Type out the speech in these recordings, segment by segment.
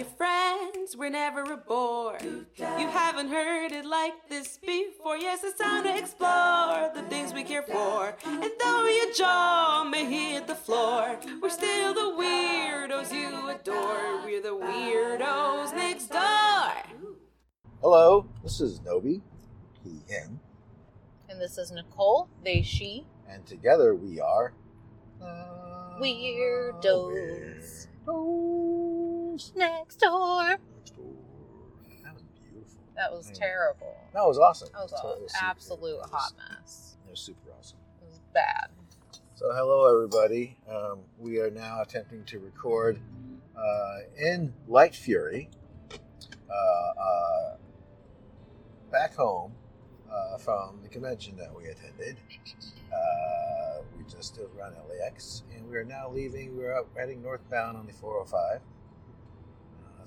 your friends, we're never a bore. You haven't heard it like this before. Yes, it's time to explore the things we care for. And though your jaw may hit the floor, we're still the weirdos you adore. We're the weirdos next door. Hello, this is Nobi, he, him, And this is Nicole, they, she. and together we are uh, Weirdos. Weirdos. Next door. Next door. That was beautiful. That was terrible. That was awesome. That was an super- absolute was- hot mess. It was super awesome. It was bad. So, hello everybody. Um, we are now attempting to record uh, in Light Fury, uh, uh, back home uh, from the convention that we attended. Uh, we just did run LAX, and we are now leaving. We're up heading northbound on the 405.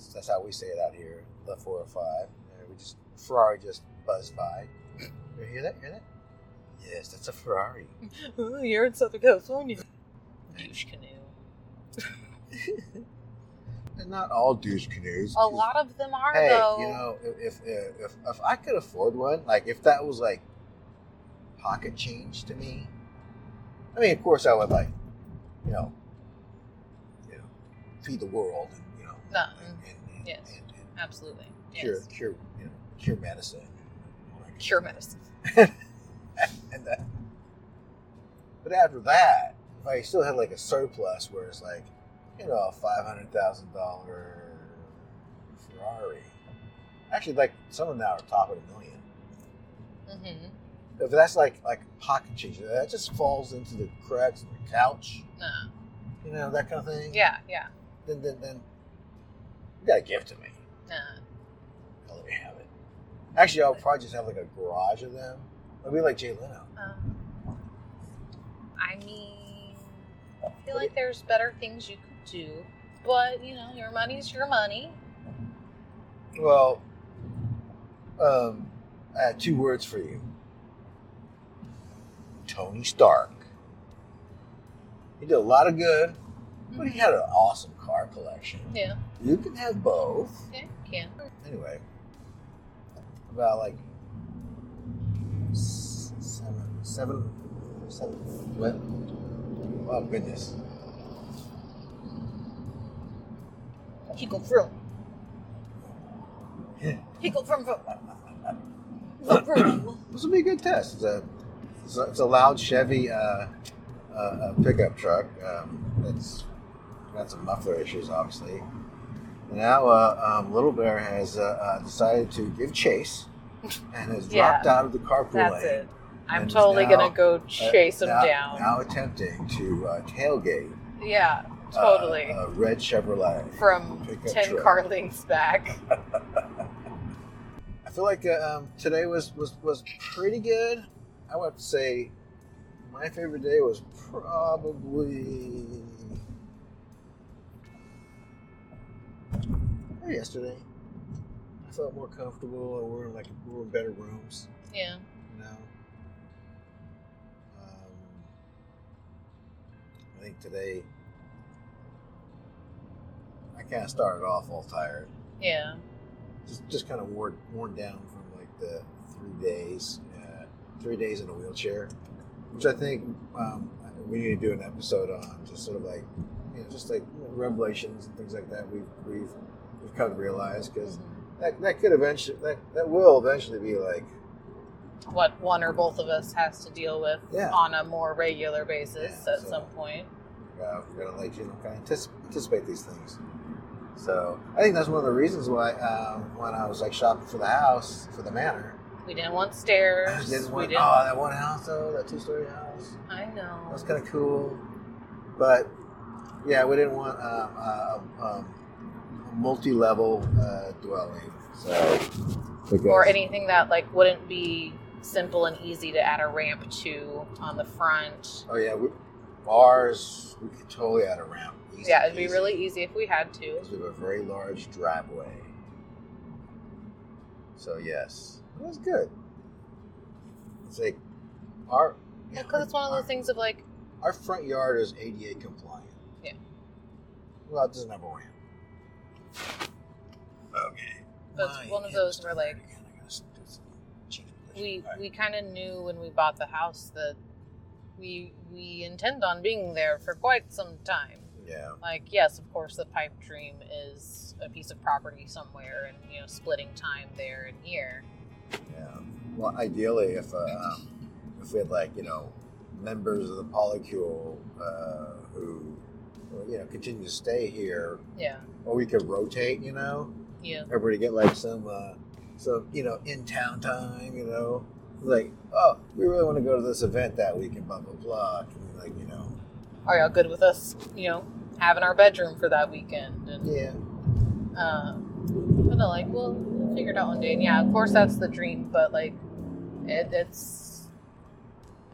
That's, that's how we say it out here, the 405. Uh, we just Ferrari just buzzed by. You hear that? Hear that? Yes, that's a Ferrari. Oh, you're in Southern California. Douche canoe. And not all douche canoes. A lot of them are, Hey, though. you know, if, if if if I could afford one, like if that was like pocket change to me, I mean, of course I would like, you know, you know, feed the world and you know, No, and, and, and, yes. Absolutely. cure Yes. cure you know cure medicine. and all that kind of Cure medicine. and that, but after that, if I still had like a surplus where it's like, you know, a five hundred thousand dollar Ferrari. Actually, like some of them now are top of a million. Mm-hmm. If that's like like pocket change, that just falls into the cracks of the couch, Nah. you know, that kind of thing. Yeah, yeah. Then then then you gotta give to me. Nah. I'll let me have it. Actually, I'll probably just have like a garage of them. I'll be like Jay Leno. Um, I mean, I feel like there's better things you could do, but you know, your money's your money. Well, um, I have two words for you. Tony Stark. He did a lot of good, but he had an awesome car collection. Yeah, You can have both. you can. Anyway, about like seven, seven, seven. What? Oh goodness. He go vroom. He go vroom vroom. Vroom, vroom. This will be a good test. It's a, it's a, it's a loud Chevy uh, uh, uh, pickup truck. Um, it's got some muffler issues, obviously. Now, uh, um, Little Bear has uh, uh, decided to give chase and has Yeah. dropped out of the carpool That's lane. it. I'm totally now- gonna go uh, chase him now, down. Now attempting to uh, tailgate yeah, uh, totally. a red Chevrolet From ten truck. car lengths back. I feel like uh, um, today was, was was pretty good. I would say my favorite day was probably probably yesterday. I felt more comfortable, and we're in like we were in better rooms, Yeah. you know. Um, I think today I kind of started off all tired Yeah. just just kind of worn worn down from like the three days, uh, three days in a wheelchair, which I think um, we need to do an episode on, just sort of like you know, just like you know, revelations and things like that. We've we've we've come to realize because that that could eventually that that will eventually be like What one or both of us has to deal with Yeah. on a more regular basis Yeah, at so- some point. uh, we're gonna like you know kind of anticipate, anticipate these things. So I think that's one of the reasons why um, when I was like shopping for the house for the manor, We didn't want stairs. didn't we want didn't. oh that one house though that two story house. I know. That was kind of cool, but yeah, we didn't want um, uh, um, multi-level uh, dwelling. So, because, or anything that like wouldn't be simple and easy to add a ramp to on the front. Oh yeah, we, ours we could totally add a ramp. Easy Yeah, it'd be peasy, really easy if we had to. because we have a very large driveway. So yes, it was good. It's like our yeah, Because it's one of our- those things of like, Our front yard is ADA compliant. Yeah. Well, it doesn't have a ramp. That's My one of those where, like, died again. I gotta do some change position. we we kind of knew when we bought the house that we we intend on being there for quite some time. yeah. Like, yes, of course, the pipe dream is a piece of property somewhere, and you know, splitting time there and here. Yeah. Well, ideally, if uh, if we had like you know members of the polycule uh, who you know continue to stay here, Yeah, or we could rotate. You know, yeah, everybody get like some uh, some you know in town time. You know, like oh, we really want to go to this event that week and Blah blah blah. We, like you know, are y'all good with us? You know, having our bedroom for that weekend, and yeah, um, but like we'll, we'll figure it out one day. And yeah, of course, that's the dream, but like, it, it's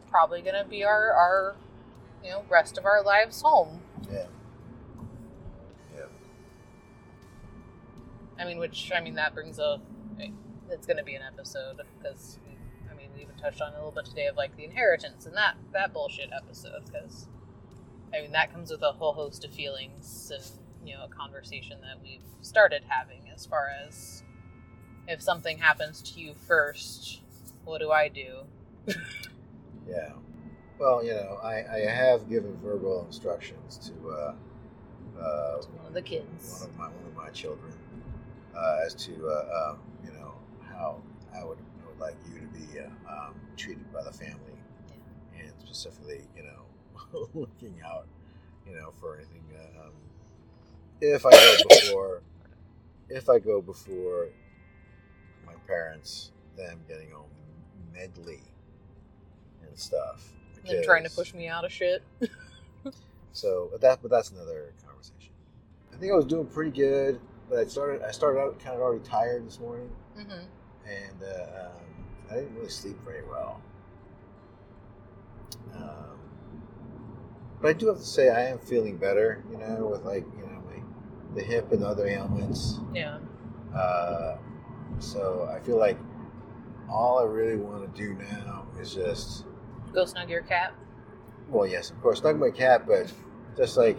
probably gonna be our our you know rest of our lives home. Yeah, yeah. I mean, which I mean that brings a. It's going to be an episode because I mean we even touched on a little bit today of like the inheritance and that that bullshit episode because I mean that comes with a whole host of feelings and you know a conversation that we've started having as far as if something happens to you first, what do I do? Yeah. Well, you know, I, I have given verbal instructions to uh, uh, To one of the kids. one of my one of my children uh, as to uh, um, you know how I would, I would like you to be uh, um, treated by the family, and specifically, you know, looking out, you know, for anything. Um, if I go before, if I go before my parents, them getting home medley and stuff. And then trying to push me out of shit. so but that, but that's another conversation. I think I was doing pretty good, but I started, I started out kind of already tired this morning, hmm and uh, um, I didn't really sleep very well. Um, but I do have to say, I am feeling better. You know, with like you know my the hip and other ailments. Yeah. Uh, so I feel like all I really want to do now is just Go snug your cat. Well, yes, of course, not my cat, but just like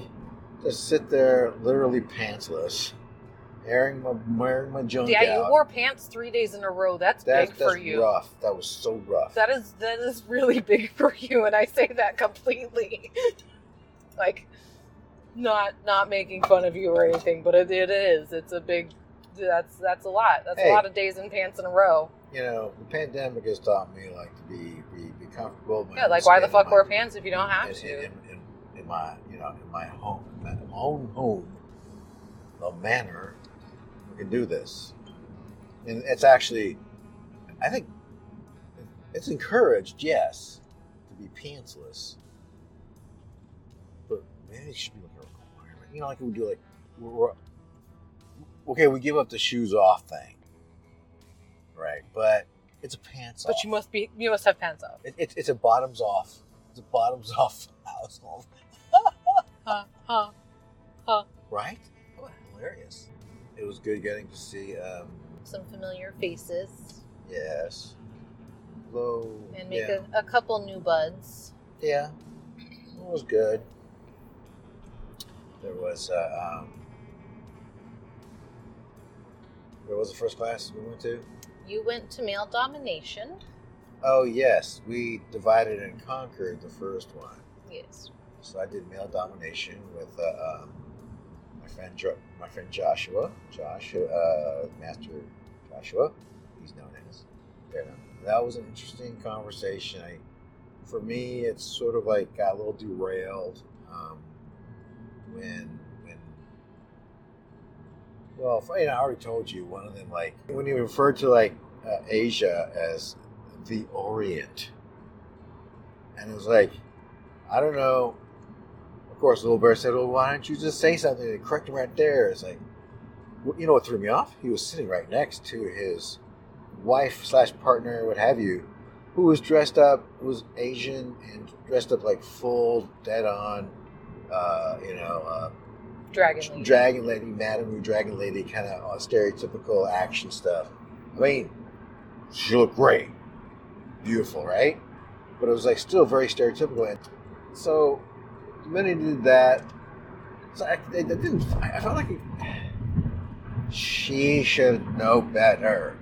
just sit there, literally pantsless, airing my wearing my junk Yeah, you wore pants three days in a row. That's that's big that's for you. rough. That was so rough. That is that is really big for you, and I say that completely, like, not not making fun of you or anything, but it, it is. It's a big. That's that's a lot. That's Hey. a lot of days in pants in a row. you know, the pandemic has taught me like to be, be comfortable. Yeah, like why the fuck in wear pants if you don't have in, to? in, in, in my you know in my home, in my own home, the manor we can do this, and it's actually, I think, it's encouraged, yes, to be pantsless, but maybe it should be like a requirement. You know, like we do, like we're okay, we give up the shoes off thing, right? But it's a pants But off. you must be you must have pants off. It, it, it's a bottoms off. It's a bottoms off household, Huh? Huh? huh. right? Oh, hilarious! It was good getting to see. Um, Some familiar faces yes, hello. and make yeah, a, a couple new buds. yeah, it was good. There was. Uh, um, where was the first class we went to? You went to male domination. Oh yes, we divided and conquered the first one. Yes. So I did male domination with uh, um, my friend jo- my friend Joshua, Josh, uh, Master Joshua, he's known as. Know, that was an interesting conversation. I, for me, it's sort of like got a little derailed um, when. Well, you know, I already told you one of them. Like when you refer to like uh, Asia as the Orient, and it was like, I don't know of course, Little Bear said, "Well, why don't you just say something and correct him right there?" It's like, you know what threw me off? He was sitting right next to his wife slash partner, what have you, who was dressed up, was Asian and dressed up like full, dead on, uh, you know, uh, Dragon Lady. dragon lady, Madame dragon lady, kind of uh, stereotypical action stuff. I mean, she looked great, beautiful, right? But it was like still very stereotypical. And so the minute he did that, so I, I didn't. I I felt like it, she should know better,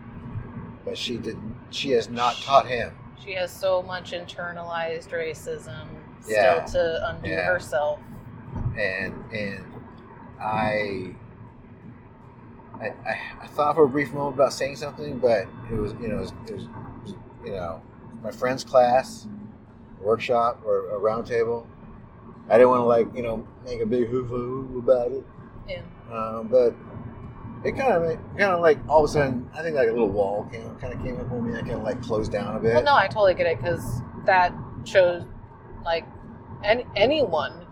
but she didn't, She has not taught him. She has so much internalized racism Yeah. still to undo Yeah. herself. and and I, I I thought for a brief moment about saying something, but it was you know it was, it was, you know my friend's class, workshop or a roundtable. I didn't want to like you know make a big hoo hoo about it, Yeah. um, but it kind of kind of like all of a sudden I think like a little wall came kind of came up on me. I kind of like closed down a bit. Well, no, I totally get it because that shows, like, any, anyone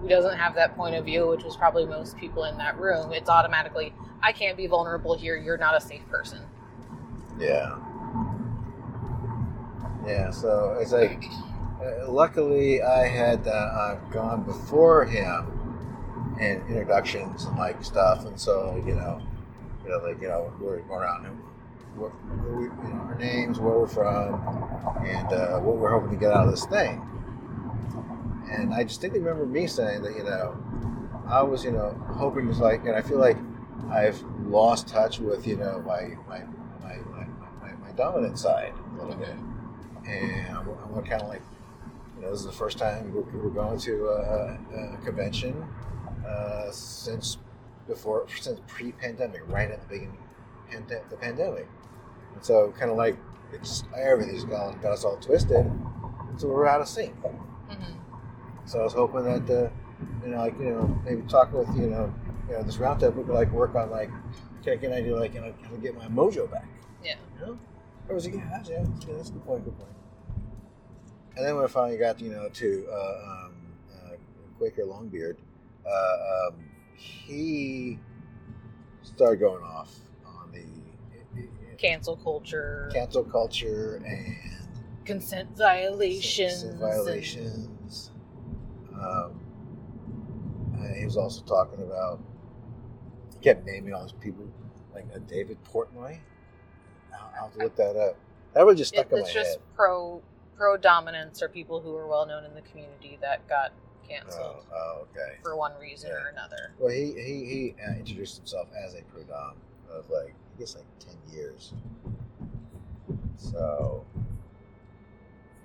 who doesn't have that point of view, which was probably most people in that room, it's automatically, I can't be vulnerable here. You're not a safe person. Yeah. Yeah, so it's like, uh, luckily I had uh, gone before him in introductions and like stuff, and so you know, you know, like you know, we're around him, what, we, you know, our names, where we're from, and uh, what we're hoping to get out of this thing. And I distinctly remember me saying that you know, I was you know hoping to like, and I feel like I've lost touch with you know my my my, my, my, my dominant side a little bit, and I'm, I'm kind of like, you know, this is the first time we're, we're going to a, a convention uh, since before since pre-pandemic, right at the beginning pande- the pandemic, and so kind of like it's everything's gone, got us all twisted, so we're out of sync. So I was hoping that, uh, you know, like you know, maybe talk with you know, you know, this roundtable would like work on like, can, can I do like, you know, how to get my mojo back? Yeah. You know, or was it? Yeah, that's, yeah, that's, that's a good point. Good point. And then when I finally got, you know, to uh, um, uh, Quaker Longbeard, uh, um, he started going off on the Cancel culture, cancel culture and consent violations. consent violations. Um, was also talking about, he kept naming all these people, like a David Portnoy. I'll, I'll have to look that up. That was just stuck in it- my it's just pro pro dominance or people who are well known in the community that got Oh, canceled oh, okay. for one reason Yeah. or another. Well, he he, he uh, introduced himself as a pro dom of like I guess like ten years. So,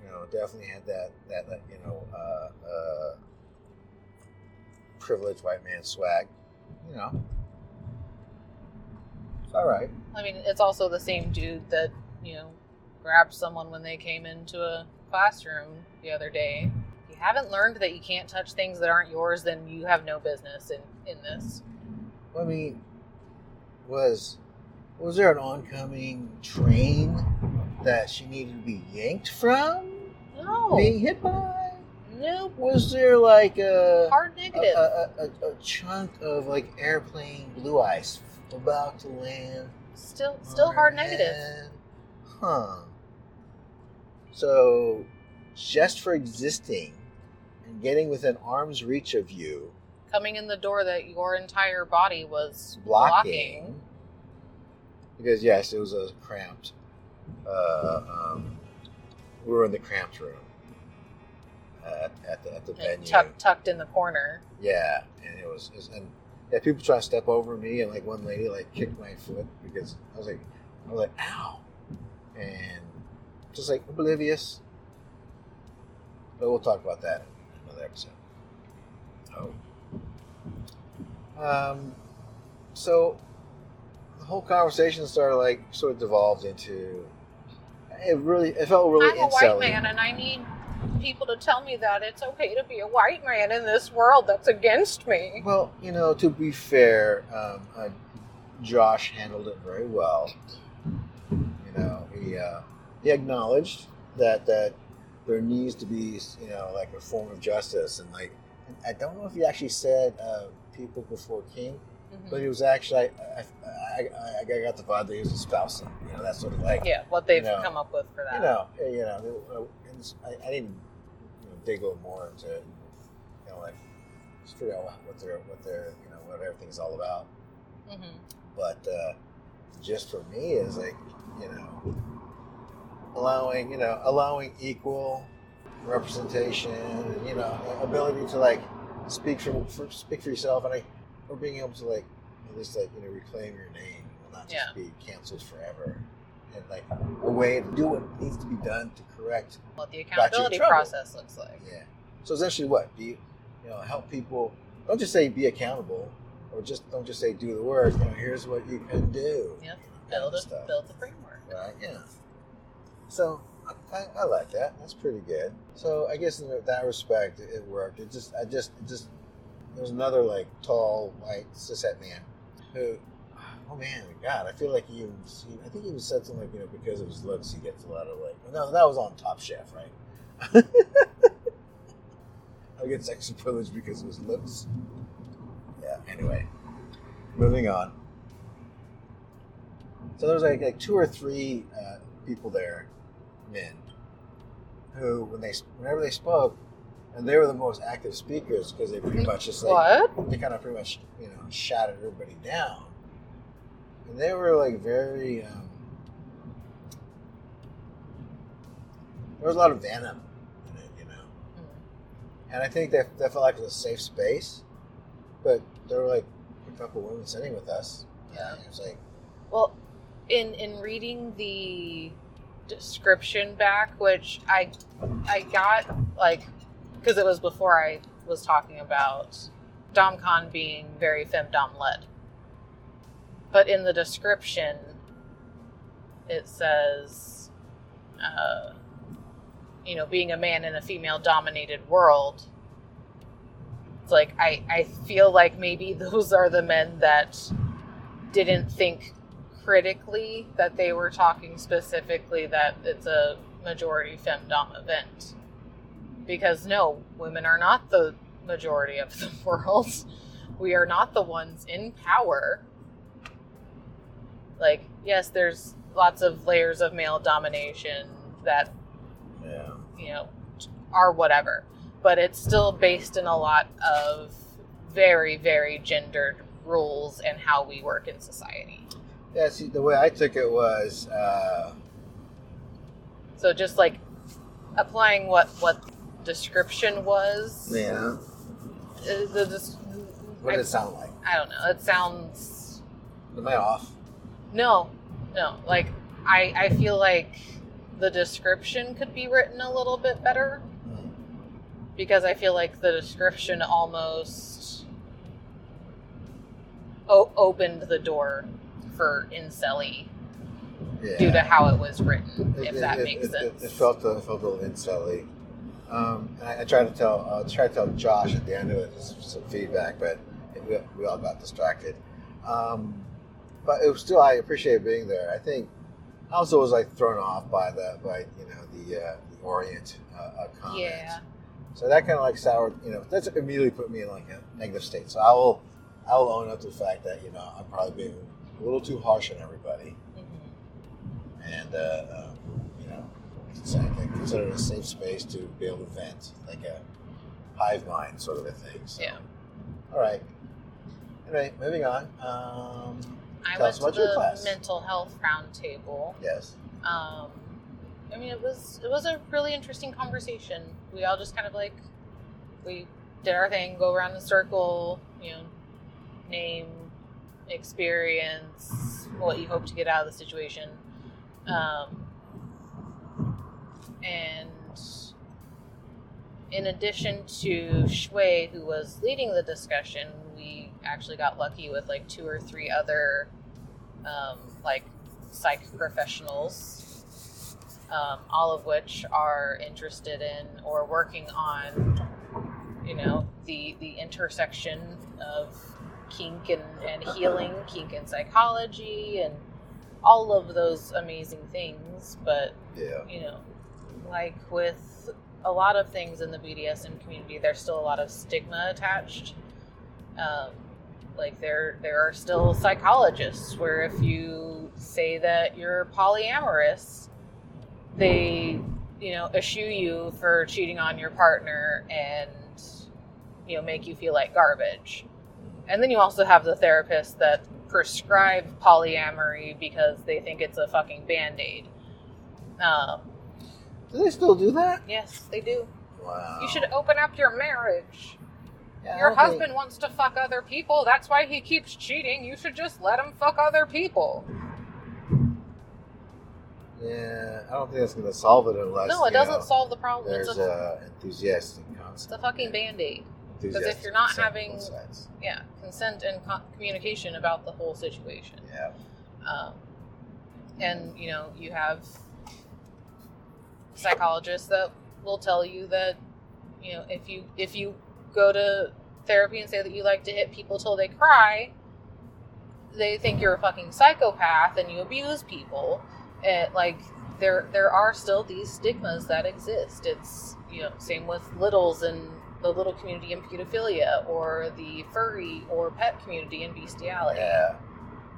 you know, definitely had that that, that you know uh, uh, privileged white man swag. You know, it's all right. I mean, it's also the same dude that, you know, grabbed someone when they came into a classroom the other day. If you haven't learned that you can't touch things that aren't yours, then you have no business in, in this. I mean, was was there an oncoming train that she needed to be yanked from? No. Being hit by? Nope. Was there like a Hard negative. a, a, a chunk of like airplane blue ice about to land? still still hard negative. Huh. So, just for existing and getting within arm's reach of you, Coming in the door that your entire body was blocking. blocking. Because yes, it was a cramped. Uh, um, we were in the cramped room at, at the at the venue. tucked, tucked in the corner. Yeah, and it was, it was and yeah, people try to step over me, and like one lady like kicked my foot because I was like, I was like, ow, and just like oblivious. But we'll talk about that in another episode. Oh. Um, so the whole conversation started like sort of devolved into. It really, it felt really. I'm a white man, and I need people to tell me that it's okay to be a white man in this world that's against me. Well, you know, to be fair, um, uh, Josh handled it very well. You know, he uh, he acknowledged that that there needs to be, you know, like a form of justice, and like I don't know if he actually said uh, people before king, Mhm. but he was actually I, I, I, I got the vibe that he was espousing, you know, that sort of like yeah, what they've you know, come up with for that. you know, you know, uh, I, I didn't you know, dig a little more into, you know, like just figure out what, their what their you know what everything's all about. hmm But uh, just for me is like you know allowing you know allowing equal representation, and, you know, ability to like speak for, for speak for yourself, and like or being able to like at least like you know reclaim your name, not just Yeah. be canceled forever, and like a way to do what needs to be done to correct. What the accountability process looks like. Yeah. So essentially, what do you you know help people? Don't just say be accountable, or just don't just say do the work. You know, here's what you can do. Yep. you know, kind Build a stuff. build the framework. Right. Yeah. So I, I, I like that. That's pretty good. So I guess in that respect, it worked. It just, I just, it just, there was another like tall, white, cishet man who, oh man, God, I feel like he, was, he I think he even said something like, you know, because of his looks, he gets a lot of like, no, that was on Top Chef, right? I get extra privilege because of his looks. Yeah. Anyway, moving on. So there was like, like two or three uh, people there, men, who when they whenever they spoke, and they were the most active speakers because they pretty much just like What? they kind of pretty much you know shouted everybody down, and they were like very. Um, there was a lot of venom in it, you know, Mm. and I think that that felt like it was a safe space, but there were like a couple women sitting with us. Yeah. and it was like. Well, in in reading the description back, which I I got like because it was before I was talking about DomCon being very femdom led. But in the description, it says, uh, you know, being a man in a female dominated world. It's like I, I feel like maybe those are the men that didn't think critically that they were talking specifically that it's a majority femdom event. Because no, women are not the majority of the world. We are not the ones in power. Like, yes, there's lots of layers of male domination that, Yeah. you know, are whatever. But it's still based in a lot of very, very gendered rules and how we work in society. Yeah, see, the way I took it was, uh, So just like applying what what description was. yeah. uh, The, des- What I, did it sound like? I don't know. It sounds Am I off? No, no. Like I I feel like the description could be written a little bit better because I feel like the description almost o- opened the door for incelly Yeah. due to how it was written. It- if it- that it- makes it, sense. It, felt a, felt a little incelly. Um, I, I tried to tell uh, tried to tell Josh at the end of it some, some feedback, but we, we all got distracted. Um, but it was still I appreciate being there. I think I also was like thrown off by the by you know the uh, the Orient uh, uh, comment. yeah. So that kind of like soured, you know, that's immediately put me in like a negative state. So I will, I will own up to the fact that you know I'm probably being a little too harsh on everybody, mm-hmm. and uh, um, you know, consider it a safe space to be able to vent, like a hive mind sort of a thing. So, Yeah. All right. Anyway, moving on. Um, I Tell went to the class. mental health roundtable. yes. Um, I mean, it was it was a really interesting conversation. We all just kind of like we did our thing, go around the circle, you know, name, experience, what you hope to get out of the situation, um, and in addition to Shui, who was leading the discussion, we actually got lucky with like two or three other um, like psych professionals, um, all of which are interested in or working on, you know, the the intersection of kink and, and healing, kink and psychology, and all of those amazing things. But Yeah. you know, like with a lot of things in the BDSM community, there's still a lot of stigma attached. Um, like there, there are still psychologists where if you say that you're polyamorous, they, you know, eschew you for cheating on your partner and, you know, make you feel like garbage. And then you also have the therapists that prescribe polyamory because they think it's a fucking band aid. Um, Do they still do that? yes, they do. Wow. You should open up your marriage. Yeah, Your don't husband wants to fuck other people. That's why he keeps cheating. You should just let him fuck other people. Yeah, I don't think that's going to solve it unless. no, it doesn't know, solve the problem. It's There's a, uh, enthusiastic it's consent. a fucking band aid. Because if you're not having- Yeah, consent and co- communication about the whole situation. Yeah. Um, and you know, you have psychologists that will tell you that you know if you if you go to therapy and say that you like to hit people till they cry, they think you're a fucking psychopath and you abuse people. And like there there are still these stigmas that exist. It's you know same with littles and the little community in pedophilia or the furry or pet community in bestiality. Yeah.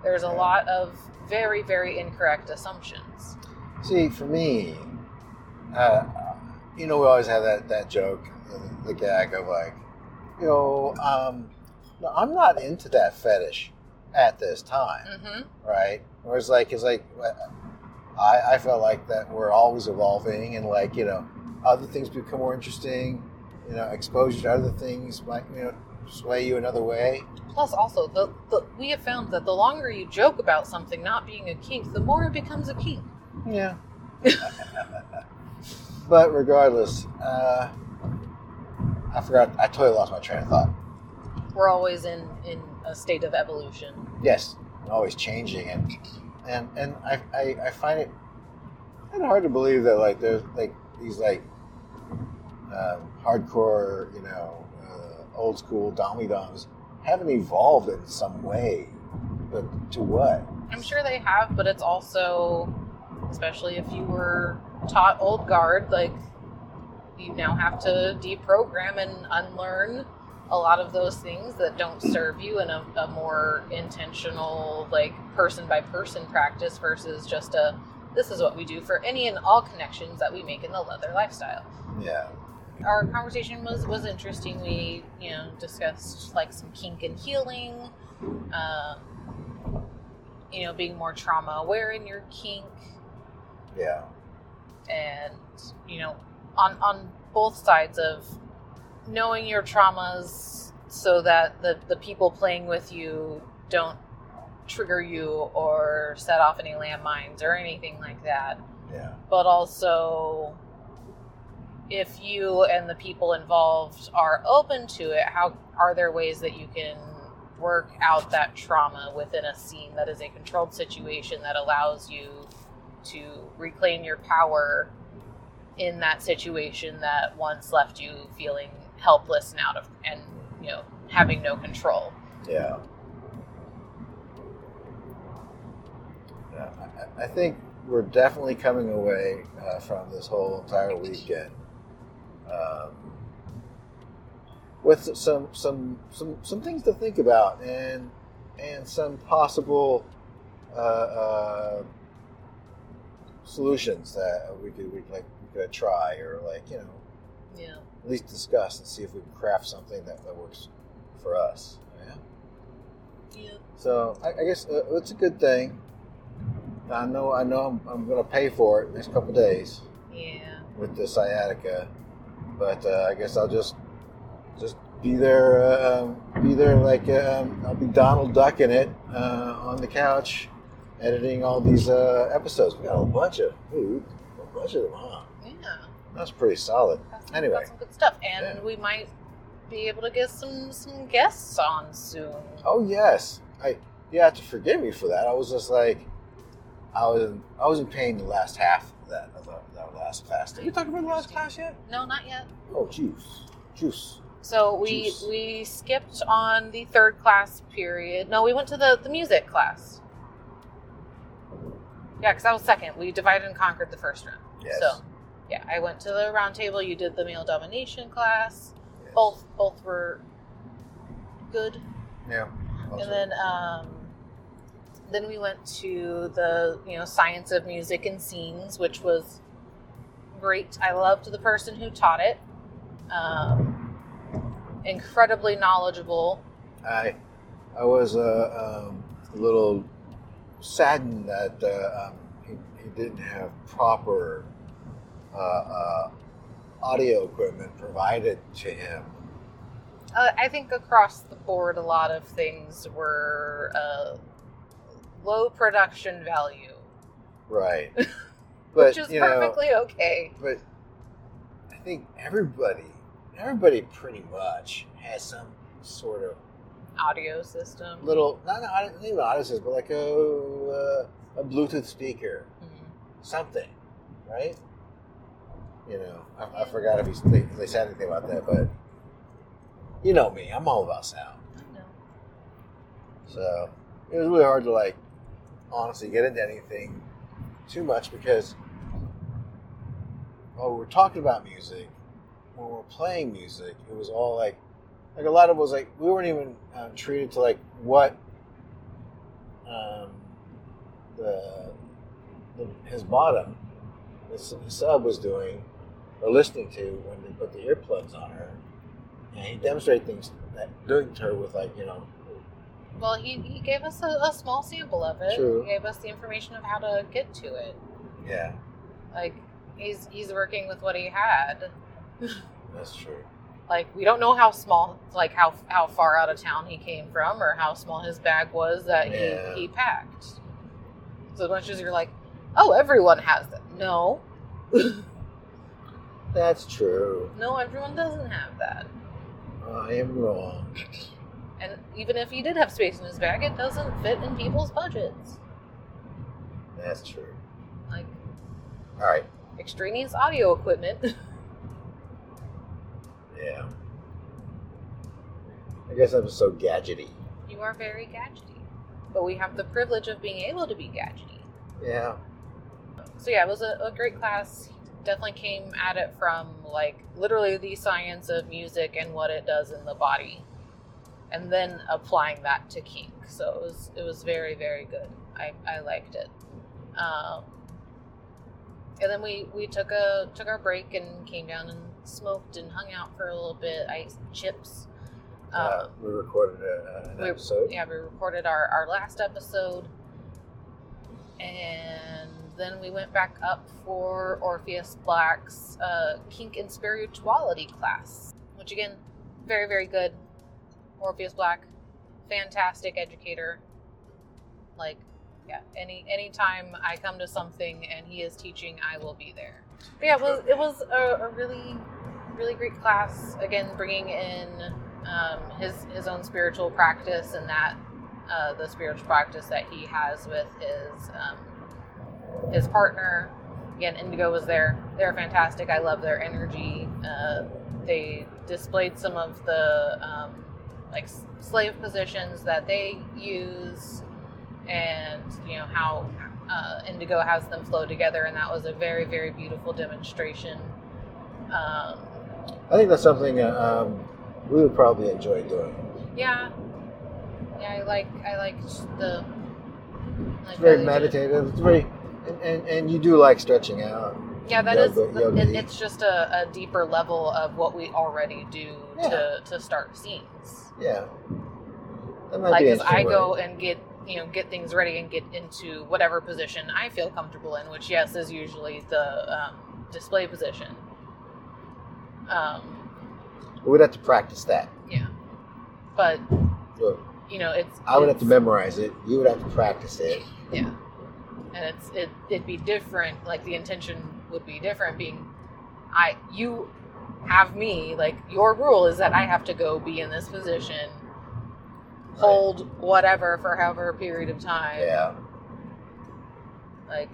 There's a Yeah. lot of very very incorrect assumptions. See, for me, uh, you know, we always have that, that joke, the, the gag of like, you know, um, no, I'm not into that fetish at this time, Mm-hmm. right? Or it's like, it's like, I, I felt like that we're always evolving and like, you know, other things become more interesting, you know, exposure to other things might, you know, sway you another way. Plus, also, the, the we have found that the longer you joke about something not being a kink, the more it becomes a kink. Yeah. but regardless, uh, I forgot. I totally lost my train of thought. We're always in in a state of evolution. Yes, always changing, and and and I I, I find it kind of hard to believe that like there's like these like um, hardcore, you know, uh, old school dommy doms haven't evolved in some way, but to what? I'm sure they have, but it's also, especially if you were taught old guard, like you now have to deprogram and unlearn a lot of those things that don't serve you in a, a more intentional, like person by person practice versus just a this is what we do for any and all connections that we make in the leather lifestyle. Yeah, Our conversation was was interesting. We you know discussed like some kink and healing. Um, you know, being more trauma aware in your kink, yeah, and you know, on on both sides of knowing your traumas, so that the the people playing with you don't trigger you or set off any landmines or anything like that. yeah, But also, if you and the people involved are open to it, how are there ways that you can work out that trauma within a scene that is a controlled situation that allows you to reclaim your power in that situation that once left you feeling helpless and out of and you know having no control yeah. I, I think we're definitely coming away uh, from this whole entire weekend um, with some some some some things to think about and and some possible uh, uh, solutions that we could we like could try or like you know yeah at least discuss and see if we can craft something that, that works for us. Yeah. yeah So I, I guess uh, it's a good thing. I know I know I'm, I'm going to pay for it next couple days yeah with the sciatica, but uh, I guess I'll just just be there. Uh, um, be there like um, I'll be Donald Duck in it uh, on the couch, editing all these uh, episodes. We got a bunch of ooh, a bunch of them, huh? That's pretty solid. Some, Anyway. got some good stuff, and Yeah. we might be able to get some some guests on soon. Oh yes, I you have to forgive me for that. I was just like, I was I was in pain the last half of that of that last class. Are you talking about the last class yet? No, not yet. Oh, juice, juice. So we Juice. we skipped on the third class period. No, we went to the the music class. Yeah, because I was second. We divided and conquered the first round. Yes. So yeah, I went to the round table. You did the male domination class. Yes. Both both were good. Yeah. and then um, then we went to the you know science of music and scenes which was great i loved the person who taught it um, incredibly knowledgeable I I was uh, um, a little saddened that uh, um, he, he didn't have proper uh, uh, audio equipment provided to him uh, I think across the board, a lot of things were uh, low production value, Right. But which is you know, perfectly okay. but I think everybody, everybody pretty much has some sort of Audio system. little, not not even audio system, but like a uh, a Bluetooth speaker, Mhm. something, right? You know, I, I forgot if he, they, they said anything about that, but you know me, I'm all about sound. So it was really hard to like honestly get into anything too much because while we were talking about music, when we were playing music, it was all like like a lot of it was like we weren't even um, treated to like what um, the, the his bottom his, the sub was doing or listening to when they put the earplugs on her, and he demonstrated things that doing to her with like you know Well, he, he gave us a, a small sample of it. True. He gave us the information of how to get to it. yeah Like he's he's working with what he had. that's true Like we don't know how small, like how how far out of town he came from, or how small his bag was that Yeah. he he packed. So as much as you're like, oh, everyone has that. No, that's true no, everyone doesn't have that. I am wrong And even if he did have space in his bag, it doesn't fit in people's budgets. that's true Like all right extraneous audio equipment. yeah I guess I'm so gadgety you are very gadgety, but we have the privilege of being able to be gadgety. yeah So yeah, it was a, a great class. Definitely came at it from like literally the science of music and what it does in the body, and then applying that to kink. So it was it was very very good. I, I liked it. Um, and then we, we took a took our break and came down and smoked and hung out for a little bit. I ate chips. uh, Um, we recorded a, an we- episode yeah, we recorded our, our last episode. And then we went back up for Orpheus Black's uh, Kink and Spirituality class, which again, very, very good. Orpheus Black, fantastic educator. Like, yeah, any anytime I come to something and he is teaching, I will be there. But yeah, it was it was a, a really, really great class. Again, bringing in um, his his own spiritual practice and that uh, the spiritual practice that he has with his um, his partner. Again, Indigo was there. They're fantastic. I love their energy. Uh, they displayed some of the um, like slave positions that they use, and you know how uh, Indigo has them flow together, and that was a very very beautiful demonstration. Um, I think that's something uh, um, we would probably enjoy doing Yeah. Yeah, I like I like the like it's very meditative it's very and, and, and you do like stretching out Yeah, that is. Yoga- yoga it, it's just a, a deeper level of what we already do Yeah. to to start scenes. yeah that might Like, be as I go and get you know get things ready and get into whatever position I feel comfortable in, which yes is usually the um, display position. Um, we'd have to practice that yeah, but Look, you know it's. I would have to memorize it you would have to practice it Yeah. And it's it it'd be different, like the intention would be different being I you have me, like your rule is that I have to go be in this position, hold whatever for however period of time. yeah. Like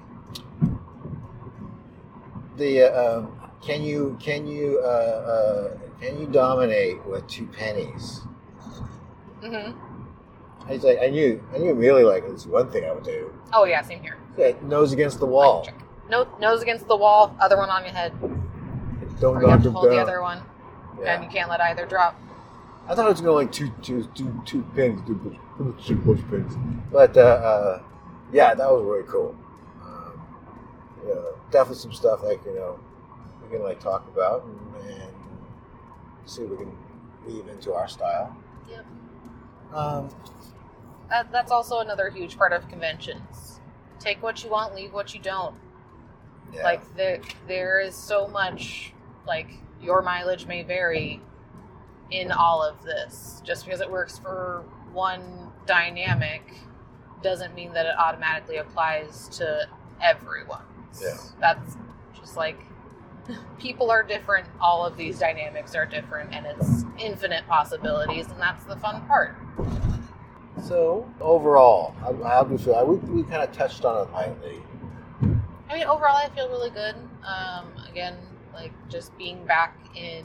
the uh, um, can you can you uh, uh, can you dominate with two pennies? Mm hmm I was like I knew I knew immediately like it's one thing I would do. Oh yeah, same here. Okay, nose against the wall No nose against the wall, other one on your head. don't Or you have to hold the other one. yeah. And you can't let either drop. I thought it was going like two, two, two, two pins, two push pins. But uh, uh, yeah, that was really cool. Um, you know, definitely some stuff like you know we can like talk about and, and see if we can weave into our style. Yep. Um, That, that's also another huge part of conventions. Take what you want, leave what you don't. yeah, like there there is so much like your mileage may vary in all of this. Just because it works for one dynamic doesn't mean that it automatically applies to everyone. Yeah. That's just like people are different, all of these dynamics are different, and it's infinite possibilities, and that's the fun part. So overall, do you feel? We, we kind of touched on it lightly. I mean, overall, I feel really good. Um, again, like just being back in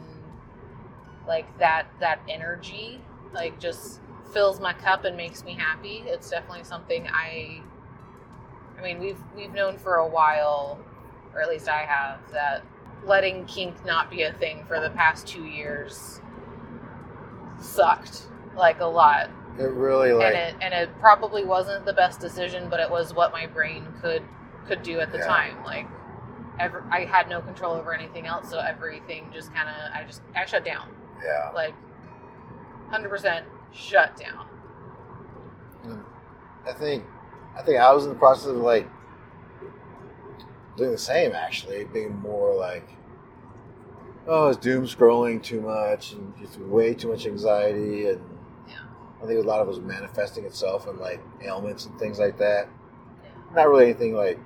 like that that energy, like just fills my cup and makes me happy. It's definitely something I. I mean, we've we've known for a while, or at least I have, that letting kink not be a thing for the past two years sucked like a lot It really like and it and it probably wasn't the best decision, but it was what my brain could could do at the Yeah. time. Like, ever, I had no control over anything else, so everything just kind of I just I shut down, yeah. like, hundred percent shut down. Hmm. I think I think I was in the process of like doing the same actually, being more like oh, it's doom scrolling too much and just way too much anxiety and. I think a lot of it was manifesting itself in like ailments and things like that. Yeah. Not really anything like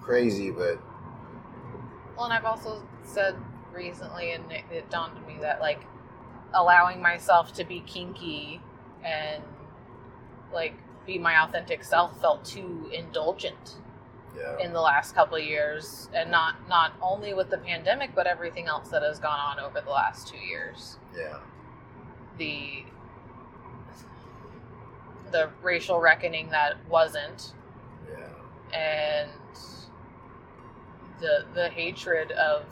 crazy, but Well, and I've also said recently, and it, it dawned on me that like allowing myself to be kinky and like be my authentic self felt too indulgent. yeah. in the last couple of years and not not only with the pandemic but everything else that has gone on over the last two years yeah. the the racial reckoning that wasn't. Yeah. and the the hatred of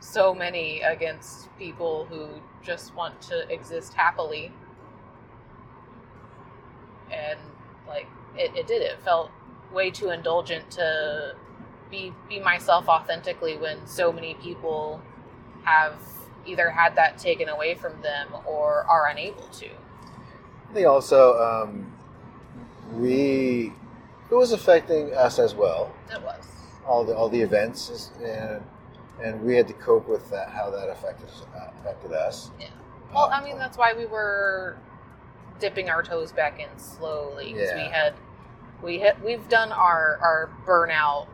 so many against people who just want to exist happily. And like it, it did. It felt way too indulgent to be be myself authentically when so many people have either had that taken away from them or are unable to Think also um, we it was affecting us as well. it was all the all the events and and we had to cope with that how that affected uh, affected us. Yeah. Well, Um, I mean, that's why we were dipping our toes back in slowly. 'cause we Yeah. had, we had, we've done our our burnout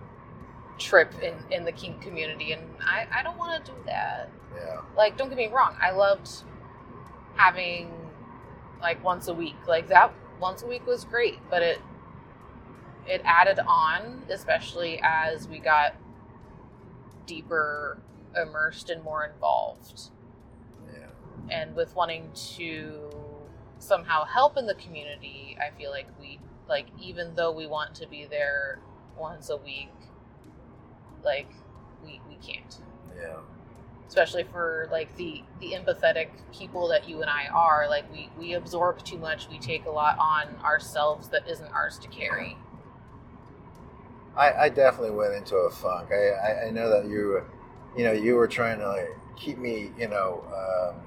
trip in in the kink community, and I I don't want to do that. yeah Like, don't get me wrong, I loved having like once a week. Like that once a week was great, but it it added on, especially as we got deeper immersed and more involved. Yeah. And with wanting to somehow help in the community i feel like we like even though we want to be there once a week like we we can't. Yeah especially for like the the empathetic people that you and i are like we we absorb too much we take a lot on ourselves that isn't ours to carry I, I definitely went into a funk. I, I, I know that you you know you were trying to like keep me you know um,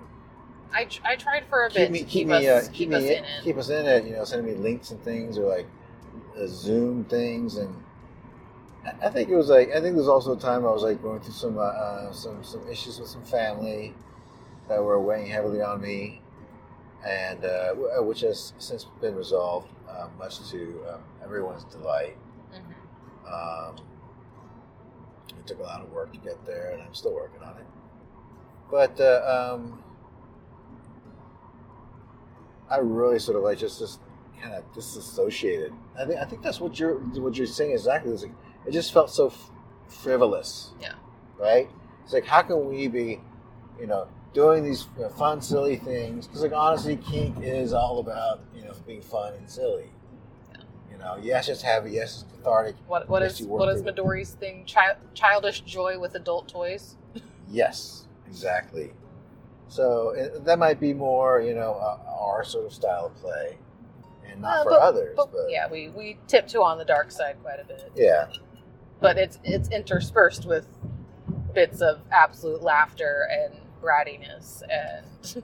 i, tr- I tried for a keep bit me to keep keep, me us uh, keep, keep us me in it keep us in it. You know, sending me links and things or like uh, Zoom things and. I- think it was like I think there's also a time I was like going through some uh, uh, some some issues with some family that were weighing heavily on me, and uh, uh, which has since been resolved, uh, much to um, everyone's delight. Mhm. Um, it took a lot of work to get there, and I'm still working on it. But uh, um, I really sort of like just just kind of disassociated. I think I think that's what you're what you're saying exactly. It's like, it just felt so f- frivolous. Yeah. Right. It's like how can we be, you know, doing these you know, fun, silly things? Because like honestly, kink is all about you know being fun and silly. Yeah. You know, yes, it's heavy, yes, it's cathartic. What, what yes, is what is through it. midori's thing Chi- childish joy with adult toys Yes, exactly. So it, that might be more, you know, uh, our sort of style of play, and not Uh, for but- others. But, But, yeah, we, we tiptoe on the dark side quite a bit. yeah, But it's it's interspersed with bits of absolute laughter and brattiness and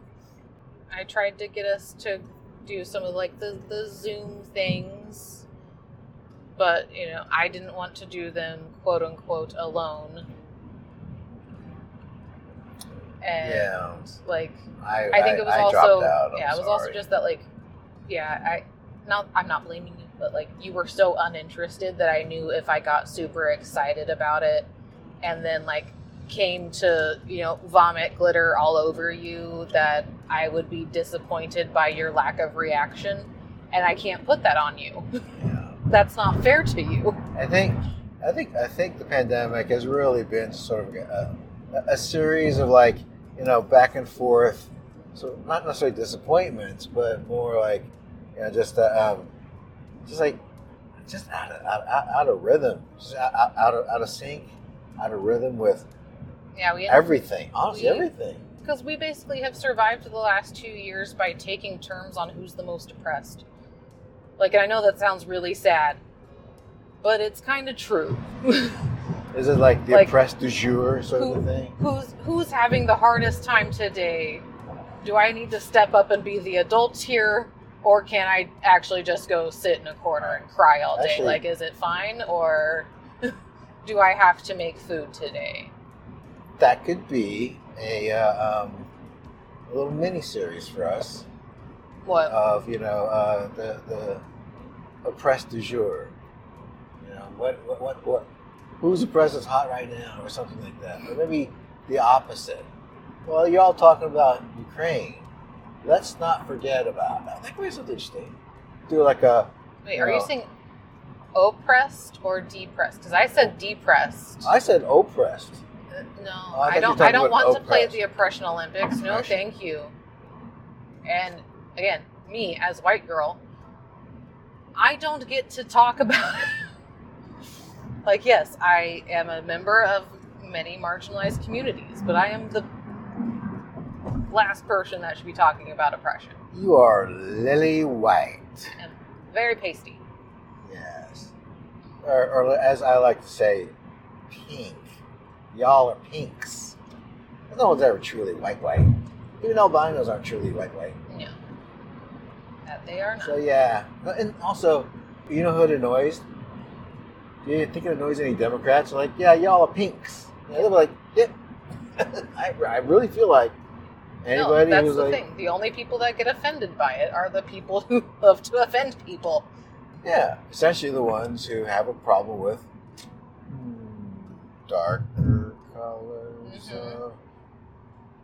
I tried to get us to do some of like the, the Zoom things. But, you know, I didn't want to do them quote unquote alone. and Yeah. like I, I think it was I also out. I'm yeah, it was also just that like yeah, I not I'm not blaming you, but like you were so uninterested that I knew if I got super excited about it and then like came to, you know, vomit glitter all over you that I would be disappointed by your lack of reaction and I can't put that on you. Yeah. That's not fair to you. I think, I think, I think the pandemic has really been sort of a, a series of like, you know, back and forth. So not necessarily disappointments, but more like, you know, just a, um, just like, just out of out, out, out of rhythm, just out, out, of out of sync, out of rhythm with Yeah, we everything. Honestly, we- everything. because we basically have survived the last two years by taking turns on who's the most depressed. Like, and I know that sounds really sad, but it's kind of true. Is it like the Like, oppressed du jour sort of who- a thing? who's who's having the hardest time today? Do I need to step up and be the adult here, or can I actually just go sit in a corner and cry all day? Actually- like, is it fine, or do I have to make food today? That could be a, uh, um, a little mini series for us. What? of you know uh, the the oppressed du jour. You know what what what, what who's oppressed is hot right now, or something like that, or maybe the opposite. Well, you're all talking about Ukraine. Let's not forget about that. That could be something interesting. Do like a Wait, are you saying oppressed or depressed? Because I said depressed. I said oppressed. Uh, no, Oh, I I don't. I don't want about to play the oppression Olympics. No, thank you. And again, me as white girl, I don't get to talk about. like, yes, I am a member of many marginalized communities, but I am the last person that should be talking about oppression. You are lily white. And very pasty. Yes. Or, or as I like to say, pink. Y'all are pinks. No one's ever truly white white. Even albinos aren't truly white white. Yeah. That they are not. So yeah. And also, you know who it annoys? You think it annoys any Democrats? Like, yeah, y'all are pinks. And they're like, yep. I, I really feel like anybody no, that's the like, thing. The only people that get offended by it are the people who love to offend people. yeah, essentially the ones who have a problem with darker colors Mhm. of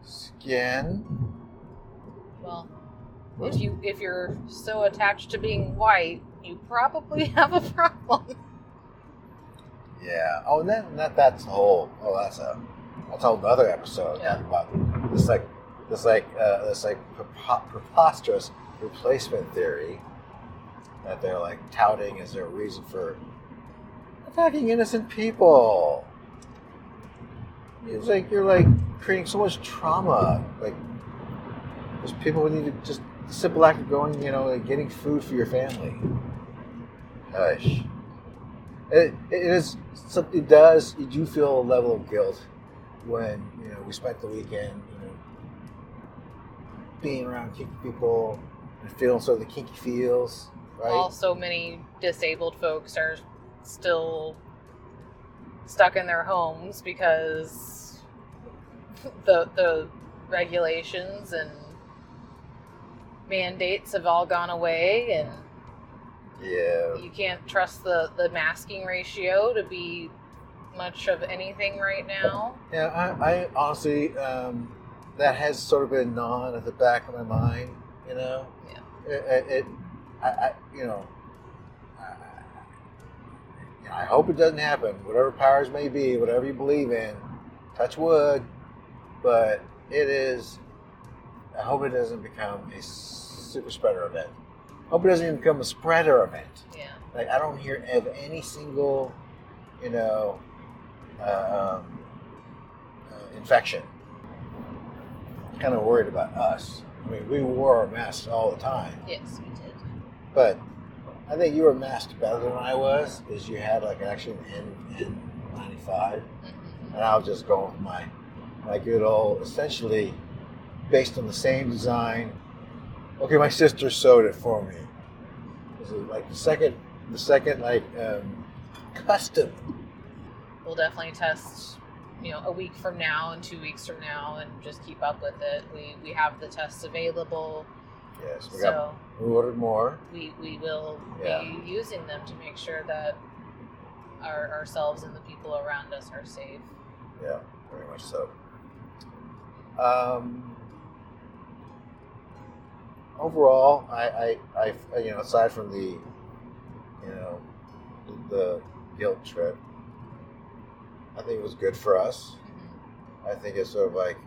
skin. Well, if you if you're so attached to being white, you probably have a problem. Yeah. Oh, and then that that's a whole. Oh, that's a that's a whole other episode. Yeah. About this like this like uh, this like preposterous replacement theory that they're like touting as their reason for attacking innocent people. It's like you're like creating so much trauma. Like there's people who need to just simple act of going, you know, like getting food for your family. Hush. It, it is. It does. You do feel a level of guilt when you know we spent the weekend, being around kinky people and feeling sort of the kinky feels, right? Also, many disabled folks are still stuck in their homes because the the regulations and mandates have all gone away and yeah. you can't trust the the masking ratio to be much of anything right now. Yeah, I, I honestly, um, that has sort of been gnawing at the back of my mind. You know, Yeah. It, it, I, I, you know, I, I hope it doesn't happen. Whatever powers may be, whatever you believe in, touch wood. But it is. I hope it doesn't become a super spreader event. I hope it doesn't even become a spreader event. Yeah. Like I don't hear of any single, you know, uh, um, uh, infection. Kind of worried about us. I mean, we wore our masks all the time, Yes, we did. but I think you were masked better than I was because you had like actually an N ninety five, Mhm. and I was just going with my my good old, essentially based on the same design. Okay, my sister sewed it for me. This is like the second, the second like um, custom We'll definitely test you know a week from now and two weeks from now and just keep up with it. We we have the tests available, Yes, we got so we ordered more. we we will Yeah. be using them to make sure that our ourselves and the people around us are safe. Yeah, very much so. Um, overall, I, I, I, you know, aside from the, you know, the guilt trip, I think it was good for us. I think it's sort of like,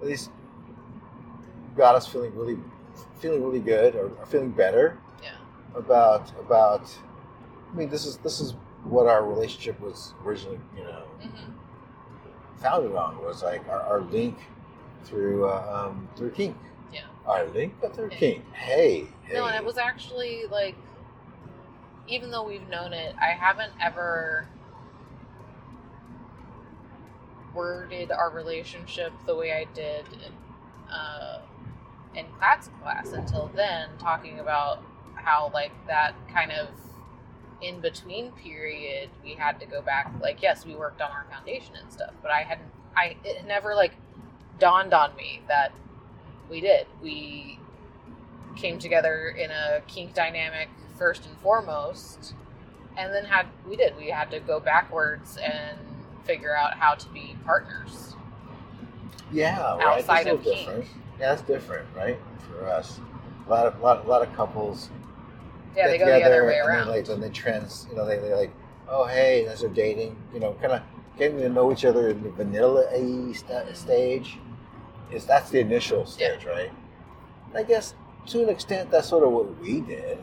at least, got us feeling really, feeling really good or, or feeling better Yeah. about about. I mean, this is this is what our relationship was originally, you know, hmm founded on was like our, our link through uh, um, through Kink. Yeah. Our link through Yeah. Kink. Hey, hey. No, and it was actually like, even though we've known it, I haven't ever worded our relationship the way I did in, uh, in class class until then, talking about how like that kind of in between period we had to go back. Like, yes, we worked on our foundation and stuff, but I hadn't. I it never like dawned on me that we did. We came together in a kink dynamic first and foremost and then had we did we had to go backwards and figure out how to be partners yeah, right. outside That's of little Kink. different. Yeah, that's different, right? For us, a lot of lot, a lot of couples yeah get they go the other way and around Then, like, then they trans, you know, they they like, oh hey, as they're dating, you know, kind of getting to know each other in the vanilla st- stage. Is that's the initial stage, right? I guess to an extent, that's sort of what we did.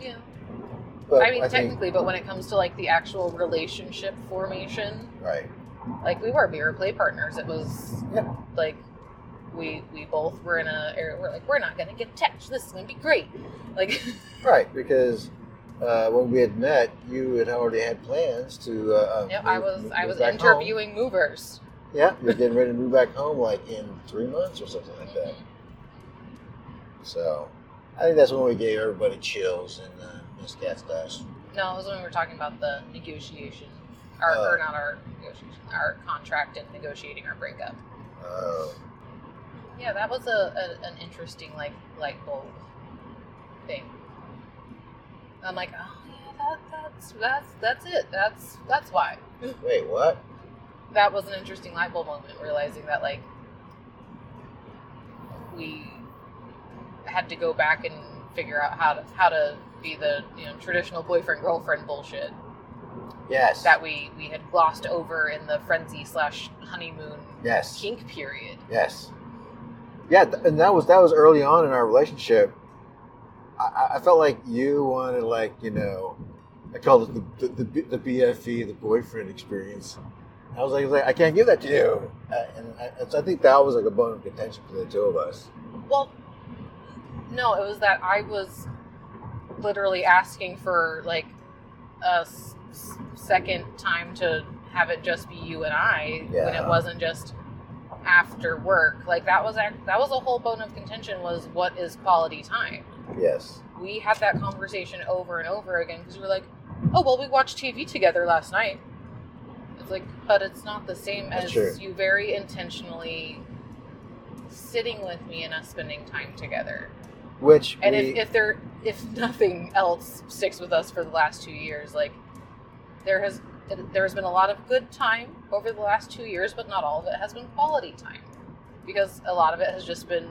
yeah But i mean think, technically but when it comes to like the actual relationship formation right? like we were we were play partners it was Yeah. like we we both were in a area we're like we're not gonna get attached this is gonna be great like Right, because uh, when we had met, you had already had plans to. Uh, yep move- i was move i was interviewing movers Yeah, you're getting ready to move back home like in three months or something like that. So, I think that's when we gave everybody chills and uh, Miss Cat Stash. No, it was when we were talking about the negotiation, our, Oh. or not our negotiation, our contract and negotiating our breakup. Oh, Yeah, that was a, a an interesting like light bulb thing. I'm like, oh yeah, that, that's that's that's it. That's that's why. wait, what? That was an interesting light bulb moment, realizing that like we had to go back and figure out how to how to be the you know traditional boyfriend girlfriend bullshit. Yes. that we we had glossed over in the frenzy slash honeymoon yes. kink period. Yes. Yeah, th- and that was that was early on in our relationship. I- I, I felt like you wanted, like you know, I called it the the, the, the BFE, the boyfriend experience. I was like, I was like, I can't give that to you, uh, and I, so I think that was like a bone of contention for the two of us. Well, no, it was that I was literally asking for like a s- second time to have it just be you and I when it wasn't just after work. Like that was act- that was a whole bone of contention was what is quality time. Yes. We had that conversation over and over again because we were like, oh well, we watched TV together last night. It's like, but it's not the same That's as true. you very intentionally sitting with me and us spending time together. Which And we, if, if there if nothing else sticks with us for the last two years, like there has there's been a lot of good time over the last two years, but not all of it has been quality time. Because a lot of it has just been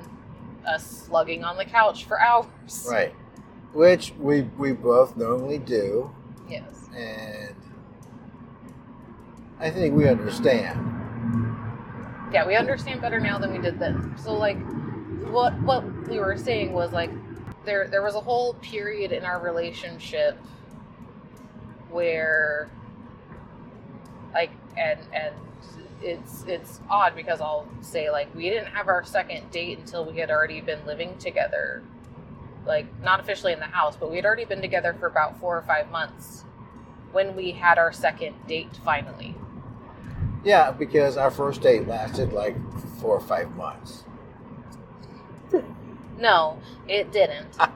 us slugging on the couch for hours. right, which we we both normally do, Yes. and I think we understand. Yeah, we understand better now than we did then. So like what what we were saying was like there there was a whole period in our relationship where like and and it's it's odd because I'll say like we didn't have our second date until we had already been living together. Like not officially in the house, but we had already been together for about 4 or 5 months when we had our second date finally. Yeah, because our first date lasted like four or five months. No, it didn't.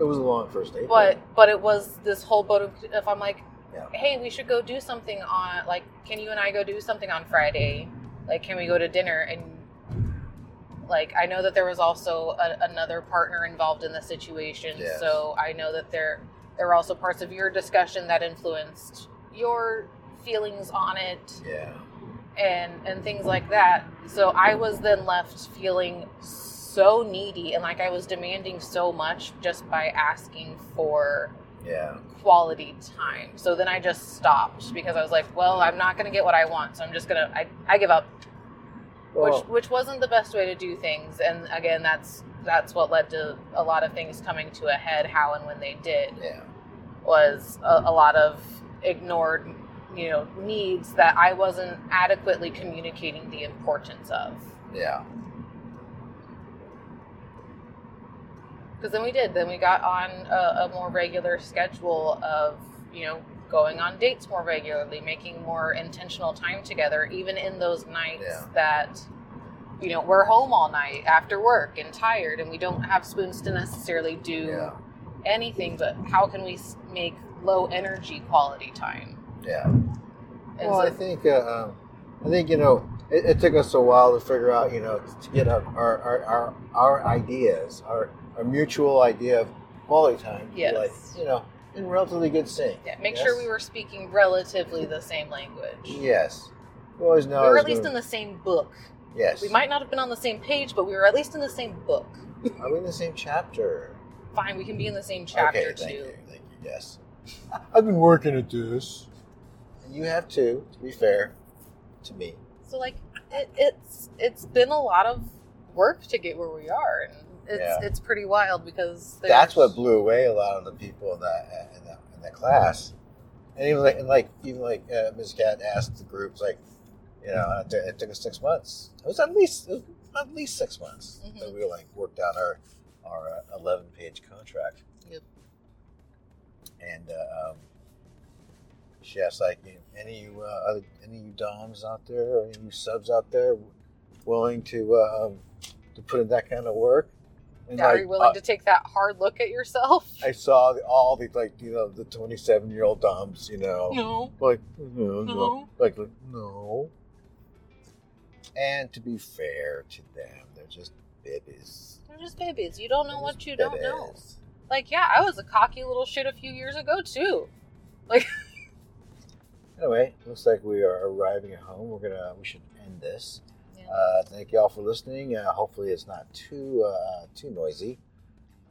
It was a long first date. but but it was this whole boat of if I'm like, Yeah. hey, we should go do something on like, can you and I go do something on Friday? Like, can we go to dinner? And like, I know that there was also a, another partner involved in the situation, Yes. so I know that there there were also parts of your discussion that influenced your feelings on it Yeah. and and things like that. So I was then left feeling so needy and like I was demanding so much just by asking for Yeah. quality time. So then I just stopped because I was like, well, I'm not going to get what I want, so I'm just going to I I give up. Well, which which wasn't the best way to do things and again that's that's what led to a lot of things coming to a head how and when they did yeah. was a, a lot of ignored you know needs that i wasn't adequately communicating the importance of Yeah. Because then we did then we got on a, a more regular schedule of you know going on dates more regularly making more intentional time together even in those nights Yeah. that you know we're home all night after work and tired and we don't have spoons to necessarily do Yeah. anything but how can we make low energy quality time Yeah. And Well, so- I think uh, um, I think you know it, it took us a while to figure out you know to get our our, our, our, our ideas our our mutual idea of quality time Yes. like you know in relatively good sync. yeah, make Yes? sure we were speaking relatively the same language Yes. We always know. we were at least gonna- in the same book Yes. we might not have been on the same page but we were at least in the same book Are we in the same chapter? fine we can be in the same chapter okay. Thank too you. Thank you. Yes. I've been working at this. And you have too. To be fair, to me. so like it, it's it's been a lot of work to get where we are and it's Yeah. it's pretty wild because That's what blew away a lot of the people in that in that, in that class. And even like, and like even like uh, Ms. Cat asked the groups like, you know, it, took- it took us six months. It was at least it was at least six months Mhm. that we like worked out our our uh, eleven page contract. Yep. And uh, um, she asked like, any of you uh, other, any you doms out there or any you subs out there willing to uh, um, to put in that kind of work? And are like, you willing uh, to take that hard look at yourself I saw the, all the like you know the twenty seven year old doms, you know no like no, no No. like no. And to be fair to them, they're just babies. they're just babies you don't know They're what you don't know like yeah i was a cocky little shit a few years ago too Like. Anyway, looks like we are arriving at home. We're gonna we should end this. Yeah. Uh, thank you all for listening. Uh, hopefully, it's not too uh, too noisy.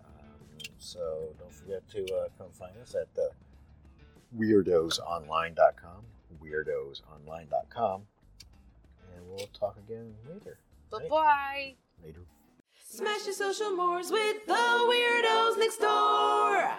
Um, so don't forget to uh, come find us at the weirdosonline.com. Weirdosonline.com, and we'll talk again later. bye-bye Later. Smash your social mores with the weirdos next door.